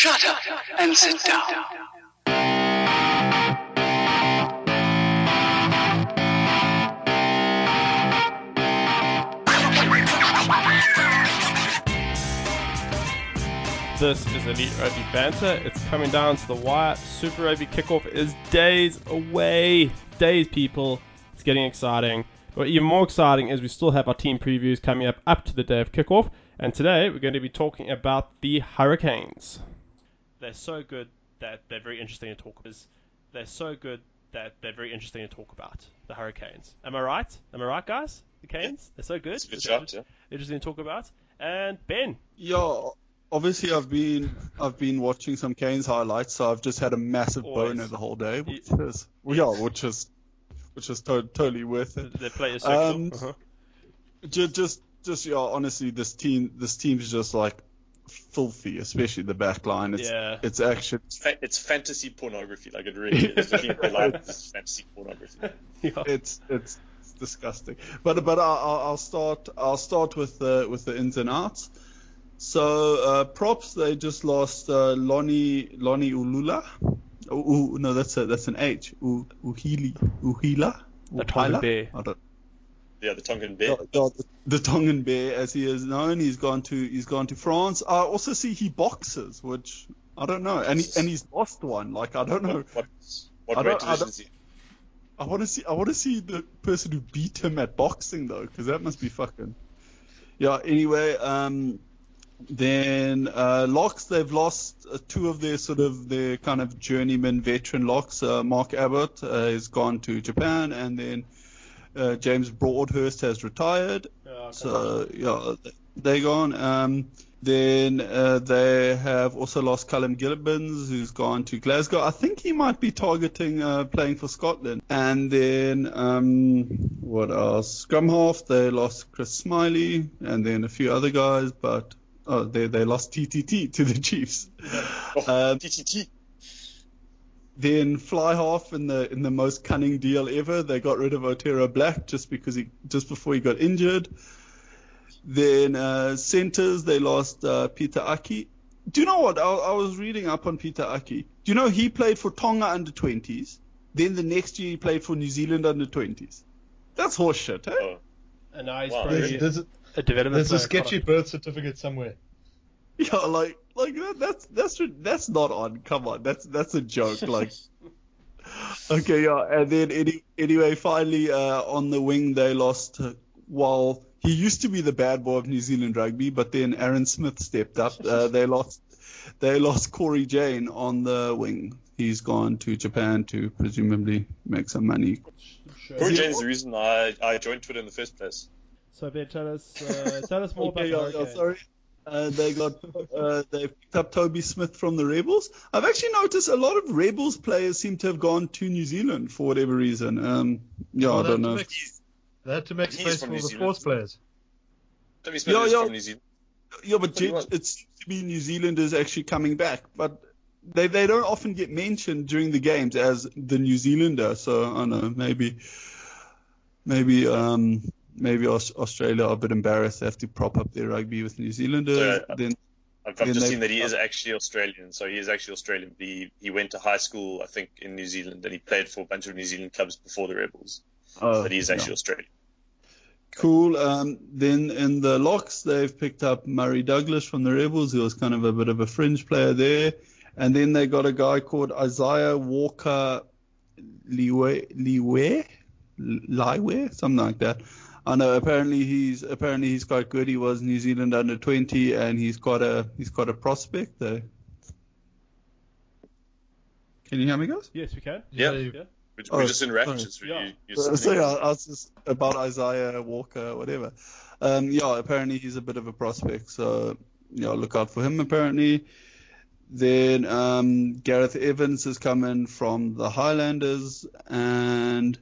Shut up and sit down. This is Elite Rugby Banter. It's coming down to the wire. Super Rugby kickoff is days away. Days, people. It's getting exciting. But even more exciting is we still have our team previews coming up up to the day of kickoff. And today we're going to be talking about the Hurricanes. They're so good that they're very interesting to talk about. They're so good that they're very interesting to talk about. The Hurricanes. Am I right? Am I right, guys? The Canes? They're so good. It's a good They're shot, yeah. Interesting to talk about. And Ben, Yeah, obviously I've been I've been watching some Canes highlights, so I've just had a massive Always. boner the whole day, which You- is well, yeah, which is which is to- totally worth it. they play a sexual. Um, uh-huh. Just just just yeah, honestly, this team this team's just like filthy, especially the back line. It's Yeah. it's actually It's, fa- it's fantasy pornography, like it really is. Looking at their this is fantasy pornography. Yeah. it's it's, it's disgusting. But but I'll, I'll I'll start I'll start with the with the ins and outs. So uh, props they just lost uh, Lonnie Lonnie Ulula. Ooh, ooh, no, that's a that's an H. U, Uhili Uhila. The Tongan Uhila? Bear. I don't, Yeah, the Tongan bear. the, the, the Tongan Bear, as he is known, he's gone to he's gone to France. I also see he boxes, which I don't know, and he, and he's lost one. Like I don't know. What, what, what don't- weight division is he? I want to see. I want to see the person who beat him at boxing though, because that must be fucking. Yeah. Anyway, um, then uh, locks they've lost uh, two of their sort of their kind of journeyman veteran locks. Uh, Mark Abbott uh, has gone to Japan, and then uh, James Broadhurst has retired. Yeah, So yeah, they gone. Um, then uh, they have also lost Callum Gibbins, who's gone to Glasgow. I think he might be targeting uh, playing for Scotland. And then um, what else? Scrum half, they lost Chris Smylie, and then a few other guys, but oh, they they lost TTT to the Chiefs. Oh, Um, TTT. Then fly half in the in the most cunning deal ever, they got rid of Otere Black just because he just before he got injured. Then uh, centers they lost uh, Pita Ahki. Do you know what? I, I was reading up on Pita Ahki. Do you know he played for Tonga under 20s? Then the next year he played for New Zealand under 20s. That's horseshit, eh? Oh, and now he's Wow. probably There's, there's, a, a development. there's a player. sketchy birth certificate somewhere. Yeah, like like that, that's that's that's not on. Come on, that's that's a joke. Like, okay, yeah, and then any, anyway, finally uh, on the wing they lost. Uh, well, he used to be the bad boy of New Zealand rugby, but then Aaron Smith stepped up. Uh, they lost they lost Cory Jane on the wing. He's gone to Japan to presumably make some money. Cory Yeah. Jane's the reason I, I joined Twitter in the first place. So Ben, tell us, uh, tell us more Okay, about the yeah, yeah, Hurricanes. sorry. Uh, they got uh, they picked up Toby Smith from the Rebels. I've actually noticed a lot of Rebels players seem to have gone to New Zealand for whatever reason. Um, yeah, Well, I don't know. make- They had to make space for New the Zealand. force players. Toby Smith Yeah, is yeah. from New Zealand. Yeah, but do Jet, it seems to be New Zealanders actually coming back, but they they don't often get mentioned during the games as the New Zealander. So I don't know, maybe maybe um maybe Australia are a bit embarrassed they have to prop up their rugby with New Zealanders. So, uh, then I've, I've Then just they- seen that he is actually Australian, so he is actually Australian. He he went to high school, I think, in New Zealand, and he played for a bunch of New Zealand clubs before the Rebels. uh, But he is yeah. actually Australian. Cool. Um, then in the locks, they've picked up Murray Douglas from the Rebels, who was kind of a bit of a fringe player there. And then they got a guy called Isaiah Walker Liwe, Liwe, Liwe, something like that. I know. Apparently he's apparently he's quite good. He was New Zealand under 20, and he's got a he's got a prospect there. Can you hear me, guys? Yes, we can. Yeah. Yeah. We're, Oh, we're just in sorry. raptures. Yeah. You, you're So, so yeah, I was just about Isaiah Walker, whatever. Um, yeah, apparently he's a bit of a prospect, so yeah, look out for him. Apparently, then um, Gareth Evans has come in from the Highlanders, and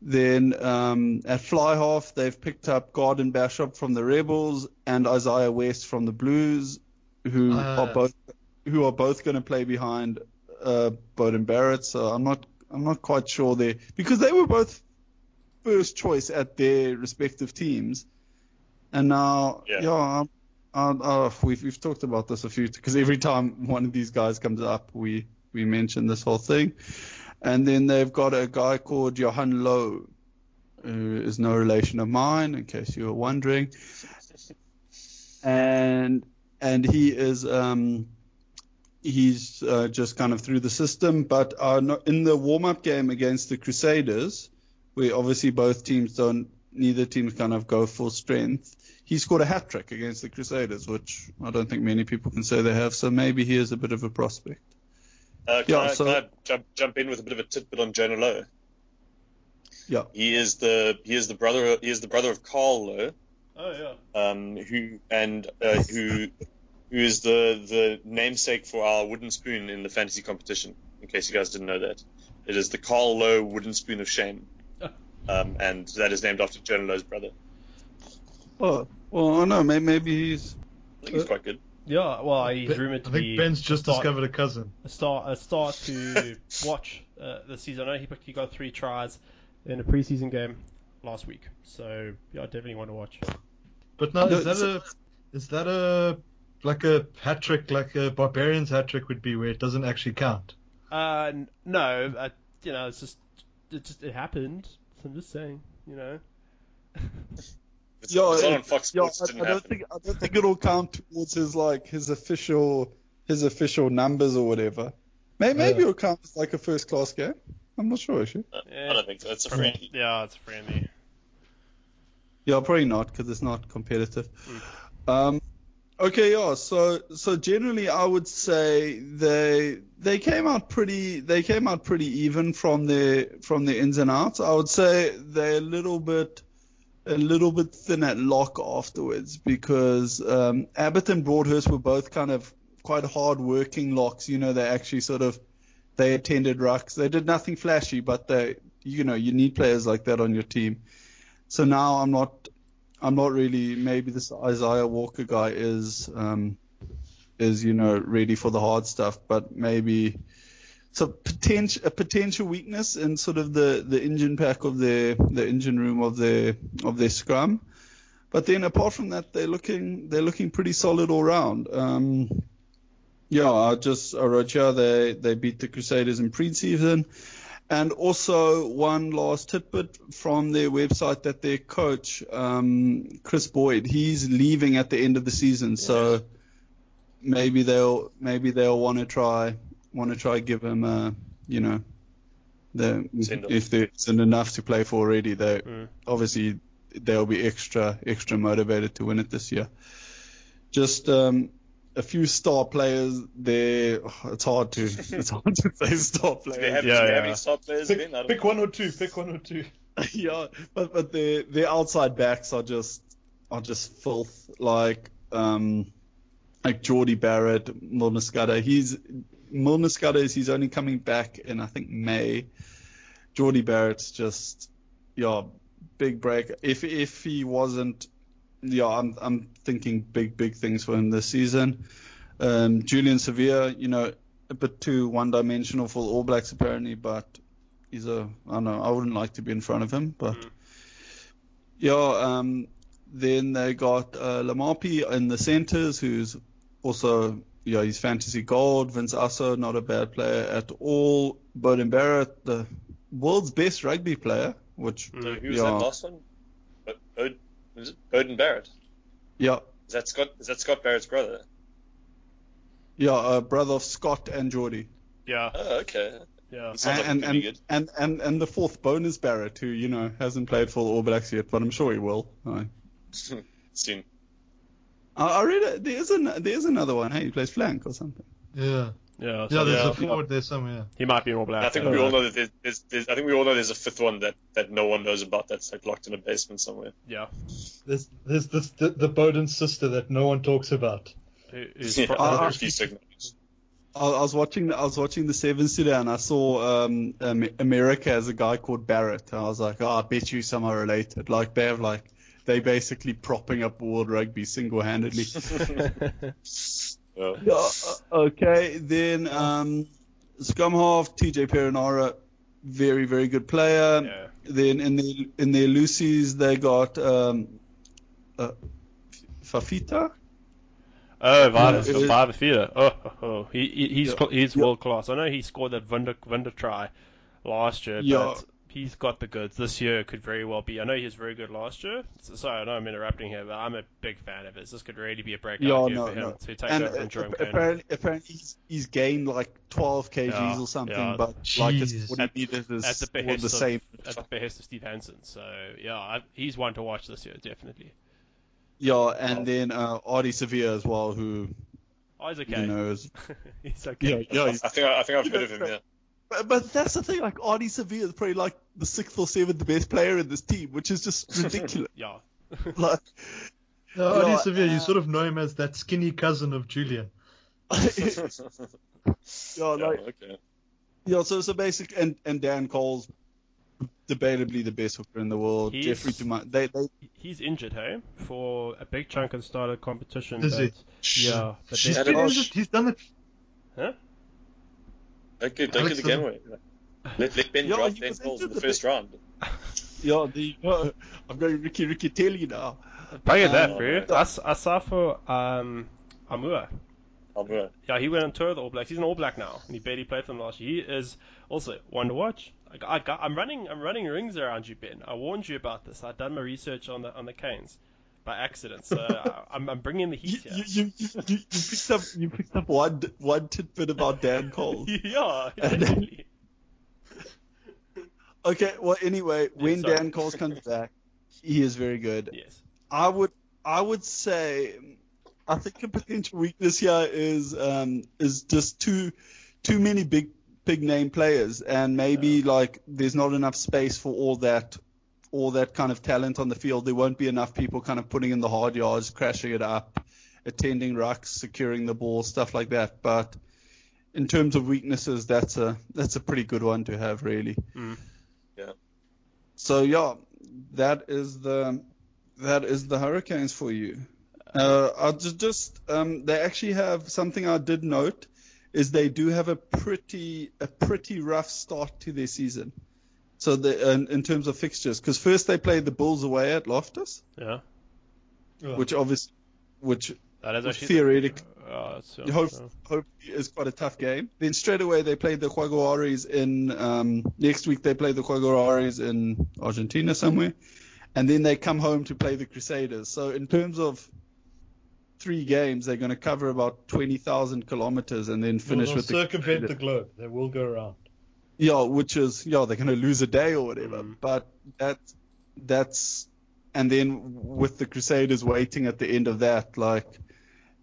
then um, at fly half they've picked up Garden Bachop from the Rebels and Ihaia West from the Blues, who Ah. are both who are both going to play behind uh, Beauden Barrett. So I'm not I'm not quite sure there because they were both first choice at their respective teams, and now Yeah. yeah, I'm, uh, uh, we've we've talked about this a few because every time one of these guys comes up, we we mention this whole thing. And then they've got a guy called Jonah Lowe, who is no relation of mine, in case you were wondering. And and he is um, he's uh, just kind of through the system. But uh, in the warm-up game against the Crusaders, where obviously both teams don't, neither teams kind of go full strength. He scored a hat trick against the Crusaders, which I don't think many people can say they have. So maybe he is a bit of a prospect. Uh, can, Yeah, I, so- can I jump jump in with a bit of a tidbit on Jonah Lowe? Yeah. He is the he is the brother he is the brother of Carl Lowe, Oh yeah. um, who and uh, who who is the the namesake for our wooden spoon in the fantasy competition. In case you guys didn't know that, it is the Carl Lowe wooden spoon of shame, um, and that is named after Jonah Lowe's brother. Oh, well, I don't know. Maybe, maybe he's. I think he's quite good. Yeah. Well, he's Ben- rumored to I think be Ben's just start- discovered a cousin. a start a start to watch uh, this season. I know he he got three tries in a preseason game last week, so yeah, I definitely want to watch. But now, No, is that a is that a like a hat trick, like a barbarian's hat trick would be, where it doesn't actually count? Uh, no, uh, you know, it's just it just it happened. So I'm just saying, you know. It's, Yeah, it's not on Fox Yeah, Sports. I, didn't I don't happen. think I don't think it'll count towards his like his official his official numbers or whatever. Maybe, maybe Yeah. it'll count as like a first class game. I'm not sure actually. I don't think so. It's a friendly. Yeah, it's friendly. Yeah, probably not because it's not competitive. Um, okay, yeah. So so generally, I would say they they came out pretty they came out pretty even from their from their ins and outs. I would say they're a little bit a little bit thin at lock afterwards because um, Abbott and Broadhurst were both kind of quite hard working locks. You know, they actually sort of they attended rucks. They did nothing flashy, but they you know you need players like that on your team. So now I'm not I'm not really maybe this Isaiah Walker guy is um, is you know ready for the hard stuff, but maybe so potential a potential weakness in sort of the the engine pack of their the engine room of the of their scrum. But then apart from that, they're looking they're looking pretty solid all round. Um, yeah, I just I wrote here they they beat the Crusaders in preseason. And also one last tidbit from their website that their coach, um, Chris Boyd, he's leaving at the end of the season, so maybe they'll maybe they'll want to try want to try give him a you know the Send if there isn't enough to play for already, they Mm. obviously they'll be extra extra motivated to win it this year. Just um, a few star players there. It's hard to it's hard to say star Do players. they have, Yeah, do they have yeah. any star players? Pick, Ben? I don't pick one or two. Pick one or two. yeah, but but their their outside backs are just are just filth. Like um like Jordie Barrett, Milner Skudder. He's Milner Skudder is he's only coming back in I think May. Jordie Barrett's just yeah big break. If if he wasn't yeah I'm I'm thinking big big things for him this season. Um, Julian Savea, you know, a bit too one dimensional for the All Blacks apparently, but he's a I don't know I wouldn't like to be in front of him, but Mm. yeah. Um, then they got uh, Laumape in the centres, who's also yeah he's fantasy gold. Vince Aso, not a bad player at all. Beauden Barrett, the world's best rugby player, which So who was yeah, that last one? Bo- Beauden, was it Beauden Barrett? yeah Is that Scott? Is that Scott Barrett's brother? yeah uh, brother of Scott and Jordie. Yeah, Oh, okay. yeah. Sounds like and, it could be and, and, and, and the fourth bonus Barrett, who you know hasn't played for the All Blacks yet, but I'm sure he will. I, Soon. I I read it. There's an there's another one. Hey, he plays flank or something. Yeah. Yeah, Yeah, so there's yeah. a forward there somewhere. he might be an all black. I think we all know. know that there's, there's, there's. I think we all know there's a fifth one that, that no one knows about. That's like locked in a basement somewhere. Yeah. There's there's this the, the Bowden sister that no one talks about. Who- who's Yeah, pro- Uh, a few segments. I, I was watching I was watching the Sevens today, and I saw um, um, America as a guy called Barrett. And I was like, oh, I bet you some are related. Like they have like they basically propping up world rugby single handedly. Yeah. Yeah, uh, okay. Then um, scrum half, TJ Perenara, very very good player. yeah. Then in their in their Lucy's they got um, uh, Fifita, Oh, Vardas, it from. Oh, oh, oh. He, he, he's Yeah. he's world class. I know he scored that Wunder, Wunder try last year, Yeah. but he's got the goods. This year could very well be. I know he was very good last year. So, sorry, I know I'm interrupting here, but I'm a big fan of his. This could really be a breakout Yeah, year no, for him no. to take and over from Jerome ap- apparently, apparently he's, he's gained like 12 kgs Yeah, or something, yeah. but like it's Jeez. what At- he needed is at the all behest the of, same. at the behest of Steve Hansen. So yeah, I, he's one to watch this year, definitely. Yeah, and then uh, Ardie Savea as well, who Oh, he's okay. you know is he's yeah, okay. yeah. I He's, think I, I think I've heard of him. Yeah. But, but that's the thing. Like Ardie Savea is probably like the sixth or seventh best player in this team, which is just ridiculous. Yeah. like, No, Yeah, Ardie Savea, uh, you sort of know him as that skinny cousin of Julian. yeah, Yeah, like okay. yeah. So so basic, and and Dan Cole's debatably the best hooker in the world. He's- Jeffrey Dumont, they they He's injured, hey, for a big chunk of the start of the competition. Is but, he? Yeah, but He's been injured. He's done it. Huh? Don't give, don't Alex give the game away. Let, let Ben Yeah, draft he Ben was Coles in the the first round. yeah the uh, I'm going Ricky Riccitelli now. Bang at that, Uh, bro. I, s- I saw for um, Aumua. Aumua. Yeah, he went on tour with the All Blacks. He's an All Black now, and he barely played for them last year. He is also one to watch. I, I got, I'm running, I'm running rings around you, Ben. I warned you about this. I've done my research on the on the Canes by accident, so I, I'm, I'm bringing the heat you, here. you, you, you you picked up you picked up one one tidbit about Dane Coles. yeah, Okay, well anyway, when sorry. Dane Coles comes back, he is very good. yes. I would I would say I think a potential weakness here is um is just too too many big big name players and maybe like there's not enough space for all that all that kind of talent on the field. There won't be enough people kind of putting in the hard yards, crashing it up, attending rucks, securing the ball, stuff like that. But in terms of weaknesses, that's a that's a pretty good one to have really. Mm. Yeah. So yeah, that is the that is the Hurricanes for you. Uh, I'll just, just um, they actually have something I did note is they do have a pretty a pretty rough start to their season. So the, in, in terms of fixtures, because first they played the Bulls away at Loftus, Yeah, which obviously, which that is actually theoretically Uh, it's, you hope, is quite a tough game. Then straight away they played the Jaguares in um, next week they play the Jaguares in Argentina somewhere, and then they come home to play the Crusaders. So in terms of three games, they're going to cover about twenty thousand kilometers and then finish They'll with circumvent the Crusaders. globe. They will go around. Yeah, which is yeah they're going to lose a day or whatever. Mhm. But that that's and then with the Crusaders waiting at the end of that, like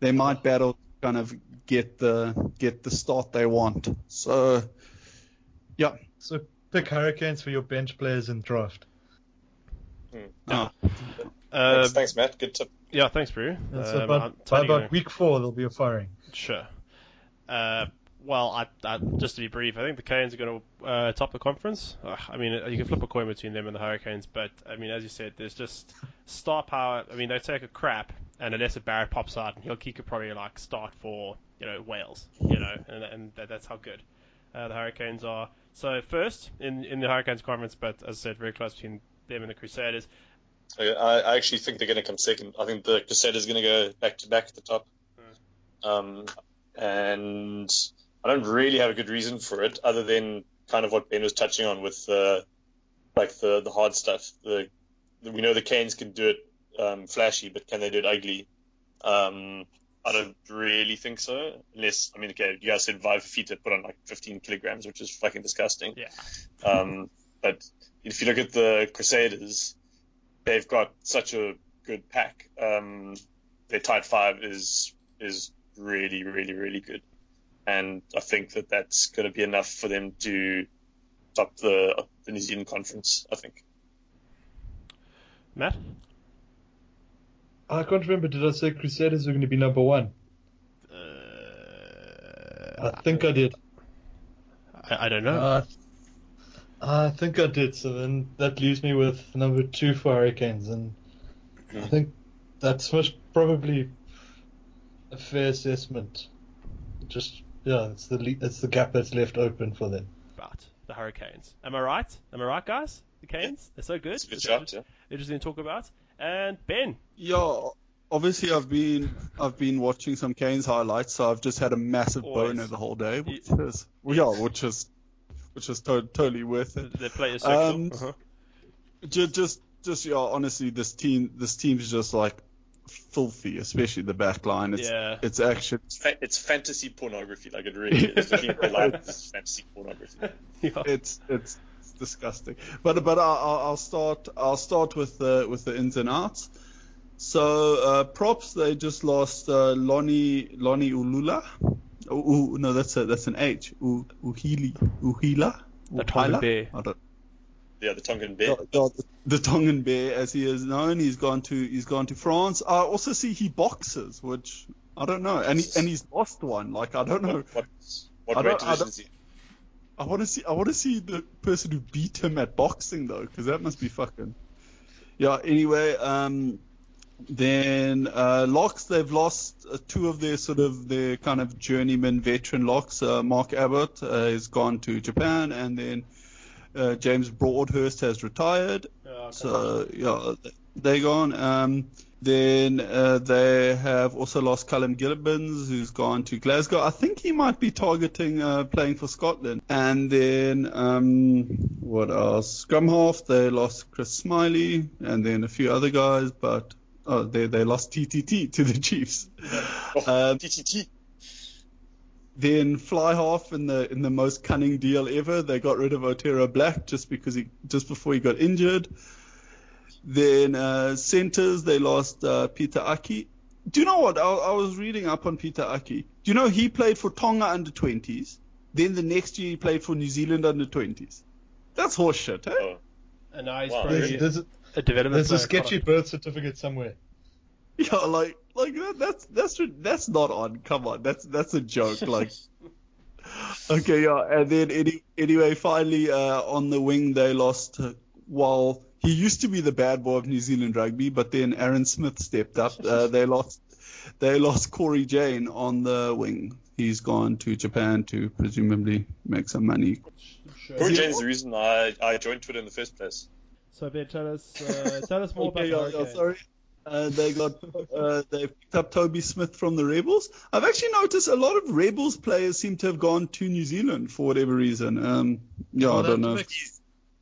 they might battle to kind of get the get the start they want. So yeah, So pick Hurricanes for your bench players in draft. Ah, Uh, thanks, thanks, Matt. Good tip. yeah, thanks, bro. And so Um, about, by about week four, there'll be a firing. Sure. Uh, well, I, I, just to be brief, I think the Canes are going to uh, top the conference. Ugh, I mean, you can flip a coin between them and the Hurricanes, but I mean, as you said, there's just star power. I mean, they take a crap, and unless a Barrett pops out, he'll he could probably like start for you know Wales, you know, and and that, that's how good uh, the Hurricanes are. So first in in the Hurricanes conference, but as I said, very close between them and the Crusaders. I, I actually think they're going to come second. I think the Crusaders are going to go back to back at the top. Um, and I don't really have a good reason for it, other than kind of what Ben was touching on with the like the the hard stuff. The, the we know the Canes can do it um, flashy, but can they do it ugly? Um, I don't really think so. Unless I mean, okay, you guys said Vaea Fifita put on like 15 kilograms, which is fucking disgusting. Yeah. Um, but if you look at the Crusaders, they've got such a good pack. Um, their tight five is is really, really, really good, and I think that that's going to be enough for them to top the the New Zealand conference. I think. Matt. I can't remember. Did I say Crusaders are going to be number one? Uh, I think I did. I, I don't know. Uh, I think I did. So then that leaves me with number two for Hurricanes, and I Hmm. think that's most probably a fair assessment. Just yeah, it's the le- it's the gap that's left open for them. But the Hurricanes. Am I right? Am I right, guys? The Canes? They're so good. It's a good It's shot. inter- Yeah. Interesting to talk about. And Ben. yeah, obviously I've been I've been watching some Kane's highlights, so I've just had a massive Always. boner the whole day, which is well, yeah, which is which is to- totally worth it. They play a sexual. Um, uh-huh. Just just just yeah, honestly, this team this team's just like filthy, especially the back line. It's Yeah. it's actually It's, fa- it's fantasy pornography, like it really is. Looking at their life is fantasy pornography. Yeah. it's it's, it's disgusting. But but I'll, I'll I'll start I'll start with the with the ins and outs. So uh, props they just lost uh, Lonnie Lonnie Ulula. Ooh, ooh, no, that's a that's an H. U, Uhili Uhila. The Tongan Bear. I don't, Yeah, the Tongan bear. yeah, the, the Tongan Bear, as he is known, he's gone to he's gone to France. I also see he boxes, which I don't know, and he, and he's lost one. Like I don't know. What, what, I what I don't- is he? I want to see. I want to see the person who beat him at boxing though, because that must be fucking. Yeah. Anyway, um, then uh, locks. They've lost uh, two of their sort of their kind of journeyman veteran locks. Uh, Mark Abbott uh, has gone to Japan, and then uh, James Broadhurst has retired. Yeah, So yeah, they're gone. Um, then uh, they have also lost Callum Gibbins, who's gone to Glasgow. I think he might be targeting uh, playing for Scotland. And then um, what else? Scrum half, they lost Chris Smylie, and then a few other guys, but oh, they they lost TTT to the Chiefs. Oh, Um, TTT. Then fly half in the in the most cunning deal ever, they got rid of Otere Black just because he just before he got injured. Then uh, centers they lost uh, Pita Ahki. Do you know what? I, I was reading up on Pita Ahki. Do you know he played for Tonga under 20s? Then the next year he played for New Zealand under 20s. That's horseshit, eh? Oh, And now he's Wow. probably There's, there's, a, a development there's a player. sketchy birth certificate somewhere. Yeah, like like that, that's that's that's not on. Come on, that's that's a joke. Like, okay, yeah, and then any, anyway, finally uh, on the wing they lost. Uh, while he used to be the bad boy of New Zealand rugby, but then Aaron Smith stepped up. Uh, they lost they lost Cory Jane on the wing. He's gone to Japan to presumably make some money. Sure. Cory Jane's the reason I, I joined Twitter in the first place. So Ben, tell us, uh, tell us more Okay, about yeah, the yeah, sorry. Uh, they got uh, they picked up Toby Smith from the Rebels. I've actually noticed a lot of Rebels players seem to have gone to New Zealand for whatever reason. Um, yeah, Well, I don't know. make-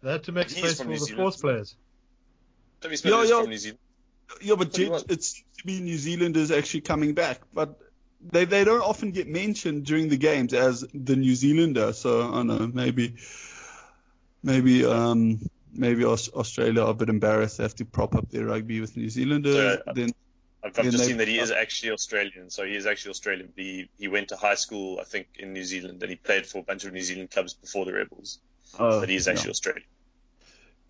They had to make space for New the Zealand. force players. Toby Smith Yeah, is yeah. from New Zealand. Yeah, but Tell you Jet, what. it seems to be New Zealanders actually coming back, but they they don't often get mentioned during the games as the New Zealander. So I don't know, maybe maybe um maybe Australia are a bit embarrassed. They have to prop up their rugby with New Zealanders. So, uh, then I've, I've Then just seen that he is actually Australian. So he is actually Australian. He, he went to high school, I think, in New Zealand, and he played for a bunch of New Zealand clubs before the Rebels. uh, But he is yeah. actually Australian.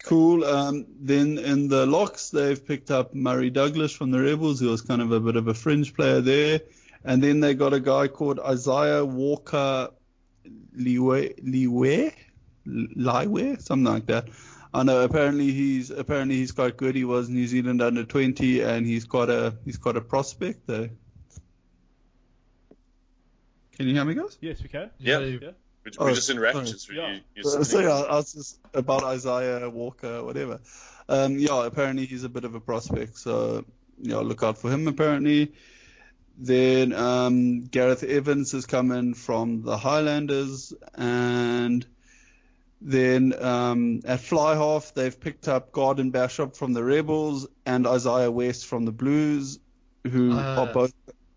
Cool. Um, then in the locks, they've picked up Murray Douglas from the Rebels, who was kind of a bit of a fringe player there. And then they got a guy called Isaiah Walker Liwe, Liwe, Liwe, something like that. I know. Apparently he's apparently he's quite good. He was New Zealand under 20, and he's quite a he's quite a prospect. Though. Can you hear me, guys? Yes, we can. Yeah. you- Yeah. We're, Oh, we're just in sorry. raptures. Yeah. You, you're so yeah, I was just about Isaiah Walker, whatever. Um, yeah, apparently he's a bit of a prospect, so yeah, look out for him. Apparently, then um, Gareth Evans has come in from the Highlanders, and then um, at fly half they've picked up Garden Bachop from the Rebels and Ihaia West from the Blues, who Ah. are both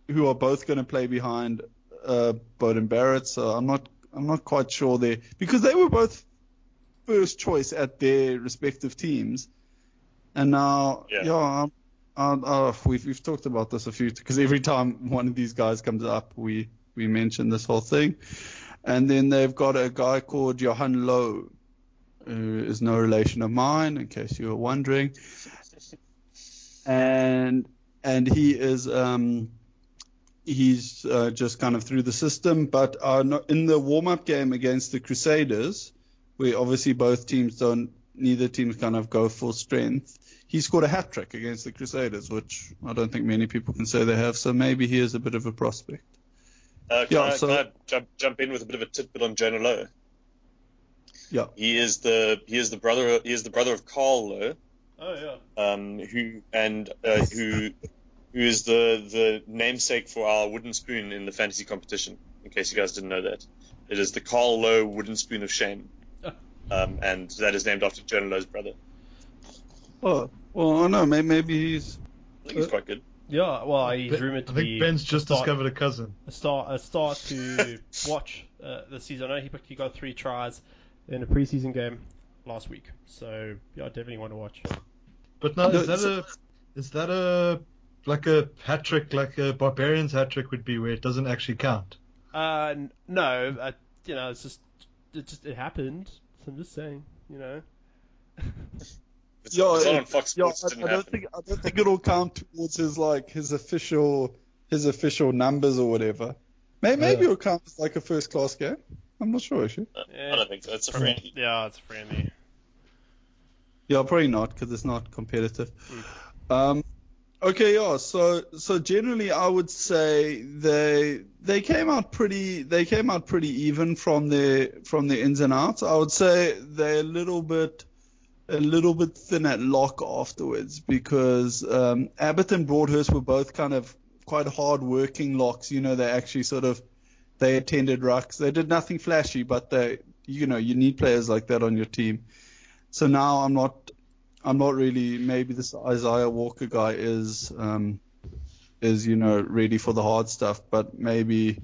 who are both going to play behind uh, Beauden Barrett. So I'm not I'm not quite sure there because they were both first choice at their respective teams, and now Yeah. yeah, um, uh, uh, we've we've talked about this a few because every time one of these guys comes up, we we mention this whole thing, and then they've got a guy called Jonah Lowe, who is no relation of mine, in case you were wondering, and and he is um he's uh, just kind of through the system. But uh, in the warm up game against the Crusaders, where obviously both teams don't, neither teams kind of go full strength, he scored a hat trick against the Crusaders, which I don't think many people can say they have. So maybe he is a bit of a prospect. Uh, can, Yeah, I, so- can I jump jump in with a bit of a tidbit on Jonah Lowe? Yeah. He is the he is the brother he is the brother of Carl Lowe, Oh yeah. um, who and uh, who who is the the namesake for our wooden spoon in the fantasy competition. In case you guys didn't know that, it is the Carl Lowe wooden spoon of shame, um, and that is named after Jonah Lowe's brother. Oh, well, I don't know. Maybe, maybe he's. I think he's quite good. Yeah, well, he's Ben- rumored to I think be Ben's just start- discovered a cousin. a start a start to watch uh, this season. I know he he got three tries in a preseason game last week, so yeah, I definitely want to watch. But now, No, is that a is that a like a hat trick, like a barbarian's hat trick would be, where it doesn't actually count? Uh, no, uh, you know, it's just it just it happened. So I'm just saying, you know. It's, Yeah, it's it- on Fox Yeah, Sports. I, it didn't I don't happen. think I don't think it'll count towards his like his official his official numbers or whatever. Maybe, maybe Yeah. it'll count as like a first class game. I'm not sure actually. Yeah. I don't think so. It's a friendly. Yeah, it's friendly. Yeah, probably not because it's not competitive. Um, okay, yeah. So so generally, I would say they they came out pretty they came out pretty even from their from their ins and outs. I would say they're a little bit a little bit thin at lock afterwards because um, Abbott and Broadhurst were both kind of quite hard working locks. You know, they actually sort of they attended rucks. They did nothing flashy, but they you know you need players like that on your team. So now I'm not I'm not really maybe this Isaiah Walker guy is um, is you know ready for the hard stuff, but maybe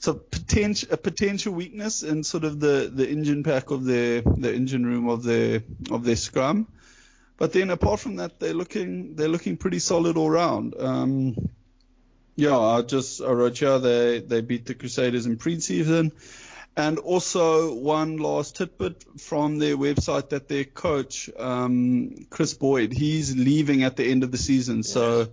so potential a potential weakness in sort of the the engine pack of their the engine room of the of their scrum. But then apart from that, they're looking they're looking pretty solid all round. Um, yeah, I just I wrote here they they beat the Crusaders in preseason. And also one last tidbit from their website that their coach, um, Chris Boyd, he's leaving at the end of the season, so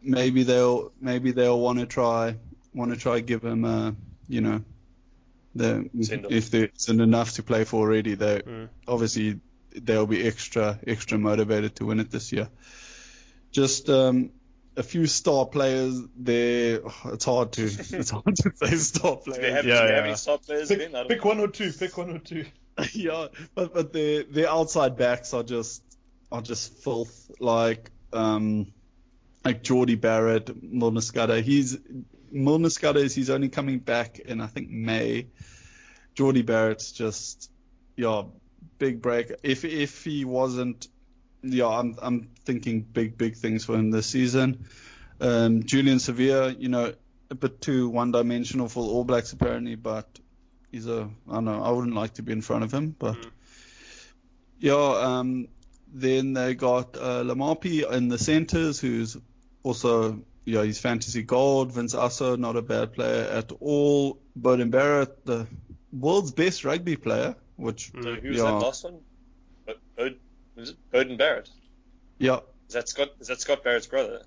maybe they'll maybe they'll want to try want to try give them, a you know the if there isn't enough to play for already, they Mm. obviously they'll be extra extra motivated to win it this year. Just um, a few star players there. It's hard to it's hard to say star Do they players. have, Yeah, do they have yeah. any star players again? I Pick, don't pick one or two. Pick one or two. yeah, but but their their outside backs are just are just filth. Like um, like Jordie Barrett, Milner Skudder. He's Milner is he's only coming back in I think May. Jordie Barrett's just yeah big break. If if he wasn't yeah I'm I'm thinking big big things for him this season. Um, Julian Savea, you know, a bit too one dimensional for All Blacks apparently, but he's a I don't know I wouldn't like to be in front of him, but Mm. yeah. Um, then they got uh, Laumape in the centres, who's also yeah he's fantasy gold. Vince Aso, not a bad player at all. Beauden Barrett, the world's best rugby player, which know. So who was yeah that last one? Bo- Beauden, was it Beauden Barrett? yeah Is that Scott? Is that Scott Barrett's brother?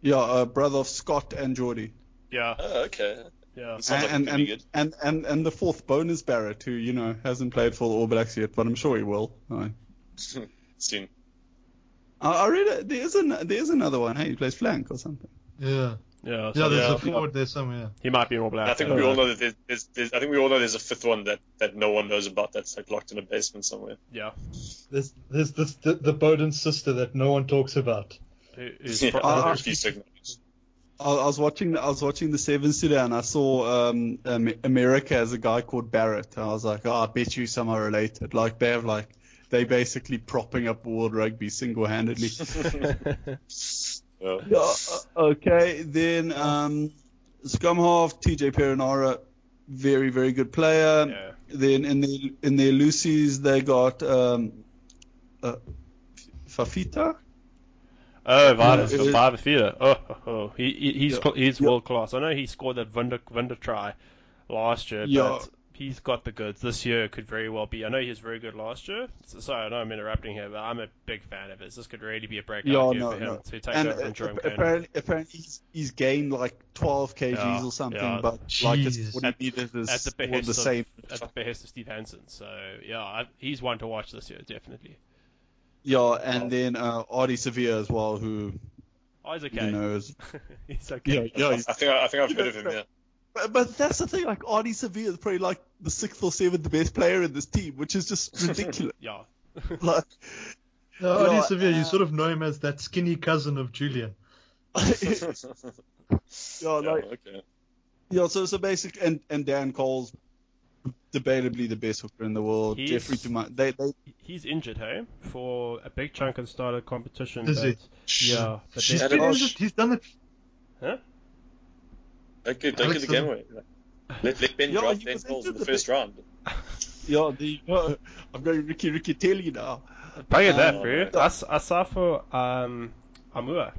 yeah uh, brother of Scott and Jordie. Yeah, Oh, okay. yeah. He sounds like and, and, and, and, and the fourth bonus Barrett, who you know hasn't played for the All Blacks yet, but I'm sure he will. I, Soon. I I read it. There's an there's another one. Hey, he plays flank or something. Yeah. Yeah, Yeah, there's yeah, a forward there somewhere. he might be an All Black. I think yeah. we all know that there's, there's, there's, I think we all know there's a fifth one that, that no one knows about that's like locked in a basement somewhere. Yeah. There's there's this the, the Bowden sister that no one talks about. Who- who's Yeah, pro- a few signals. I, I was watching I was watching the Sevens today, and I saw um, um, America as a guy called Barrett. And I was like, oh, I bet you some are related. Like they have like they basically propping up world rugby single handedly. Yeah. Yeah, uh, okay. Then um, scrum half, TJ Perenara, very very good player. yeah. Then in the in their Lucy's they got um, uh, Fifita. Oh, Vardas, Yeah, it- Vardas Oh, oh, oh. He, he, he's Yeah. he's world class. I know he scored that Wunder, Wunder try last year, Yeah. but he's got the goods. This year could very well be. I know he was very good last year. So, sorry, I know I'm interrupting here, but I'm a big fan of his. This could really be a breakout Yeah, year no, for him no. to take And over uh, from Jerome apparently, apparently he's, he's gained like 12 kgs Yeah, or something, yeah. but like it's Jesus. what he needed is At the all behest the of, same. at the behest of Steve Hansen. So yeah, I, he's one to watch this year, definitely. Yeah, and then uh, Ardie Savea as well, who Oh, he's okay. you know is he's yeah, okay. yeah. He's, I think I, I think I've heard of him. Yeah. But, but that's the thing, like Ardie Savea is probably like the sixth or seventh best player in this team, which is just ridiculous. Yeah. like, No, Yeah, Ardie Savea, you uh, sort of know him as that skinny cousin of Julian. yeah, Yeah, like, okay. yeah. So so basic, and and Dan Cole's debatably the best hooker in the world. He's- Jeffrey Dumont, they they He's injured, hey, for a big chunk of the start of competition. Is but, he? Yeah, but He's been injured. He's done it. Don't give, don't Alex give the game away. Let, let Ben Yeah, drop he 10 goals in the the first round. yeah the uh, I'm going Ricky Riccitelli now. Bang at that, bro. man. As- Asafo um, Aumua.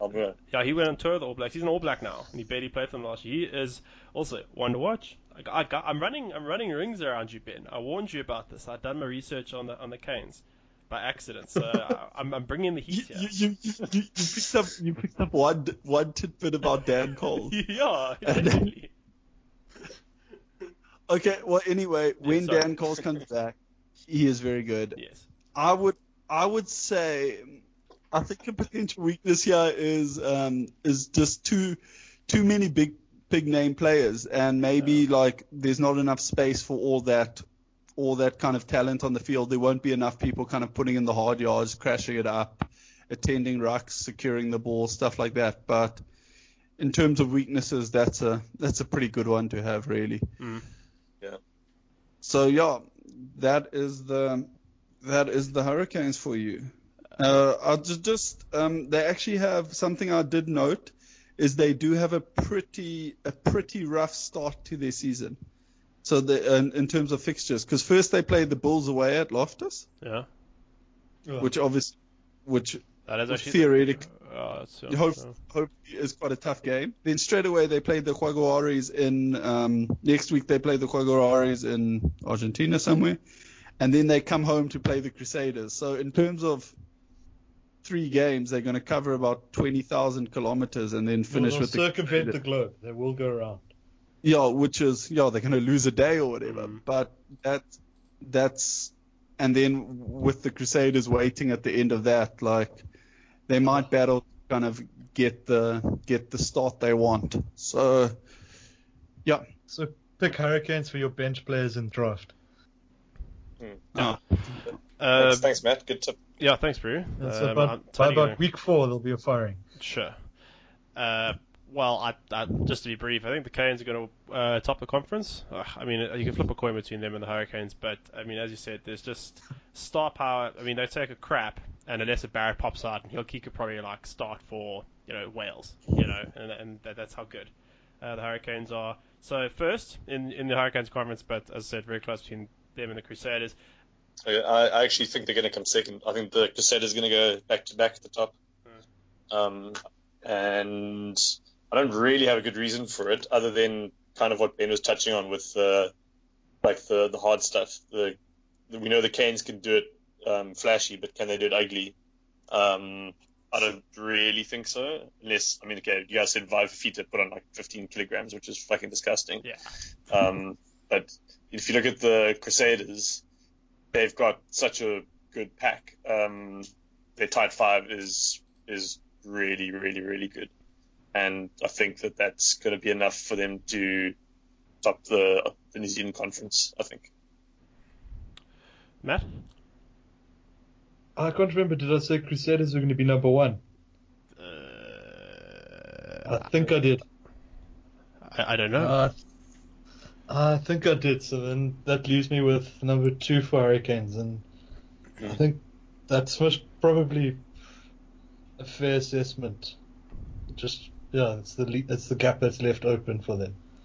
Alberta. Yeah, he went on tour with the All Blacks. He's an All Black now, and he barely played for them last year. He is also one to watch. I, I got, I'm running, I'm running rings around you, Ben. I warned you about this. I've done my research on the on the Canes by accident, so I, I'm, I'm bringing the heat you, here. you, you, you picked up you picked up one one tidbit about Dane Coles. yeah. Okay, well anyway, when sorry. Dane Coles comes back, he is very good. yes. I would I would say I think a potential weakness here is um is just too too many big big name players and maybe like there's not enough space for all that all that kind of talent on the field. There won't be enough people kind of putting in the hard yards, crashing it up, attending rucks, securing the ball, stuff like that. But in terms of weaknesses, that's a that's a pretty good one to have really. Mm. Yeah. So yeah, that is the that is the Hurricanes for you. Uh, I'll just, just um, they actually have something I did note is they do have a pretty a pretty rough start to their season. So the, in, in terms of fixtures, because first they played the Bulls away at Loftus, Yeah, Yeah. which obviously which that is Well, actually Uh, yeah, hope yeah. hope is quite a tough game. Then straight away they played the Jaguares in um, next week they play the Jaguares in Argentina somewhere, and then they come home to play the Crusaders. So in terms of three games, they're going to cover about twenty thousand kilometers and then finish They'll with circumvent the Crusaders. globe. They will go around. Yeah, which is yeah they're going to lose a day or whatever. Mm. But that that's and then with the Crusaders waiting at the end of that, like they might battle to kind of get the get the start they want. So yeah, So pick Hurricanes for your bench players in draft. uh, Uh, Thanks, thanks, Matt. Good tip. yeah, thanks, Brew. And so Um, by, by about week four, there'll be a firing. Sure. Uh, well, I, I, just to be brief, I think the Canes are going to uh, top the conference. Uh, I mean, you can flip a coin between them and the Hurricanes, but I mean, as you said, there's just star power. I mean, they take a crap, and unless a Barrett pops out, and he'll he could probably like start for you know Wales, you know, and, and that, that's how good uh, the Hurricanes are. So first in in the Hurricanes conference, but as I said, very close between them and the Crusaders. I, I actually think they're going to come second. I think the Crusaders are going to go back to back at the top. Um, and I don't really have a good reason for it, other than kind of what Ben was touching on with the like the the hard stuff. The, the we know the Canes can do it um, flashy, but can they do it ugly? Um, I don't really think so. Unless I mean, okay, you guys said Vaea Fifita put on like 15 kilograms, which is fucking disgusting. Yeah. Um, but if you look at the Crusaders, they've got such a good pack. Um, their tight five is is really, really, really good, and I think that that's going to be enough for them to top the the New Zealand conference. I think. Matt. I can't remember. Did I say Crusaders were going to be number one? Uh, I think I did. I, I don't know. Uh, I think I did. So then that leaves me with number two for Hurricanes, and I think that's most probably a fair assessment. Just yeah, it's the le- it's the gap that's left open for them.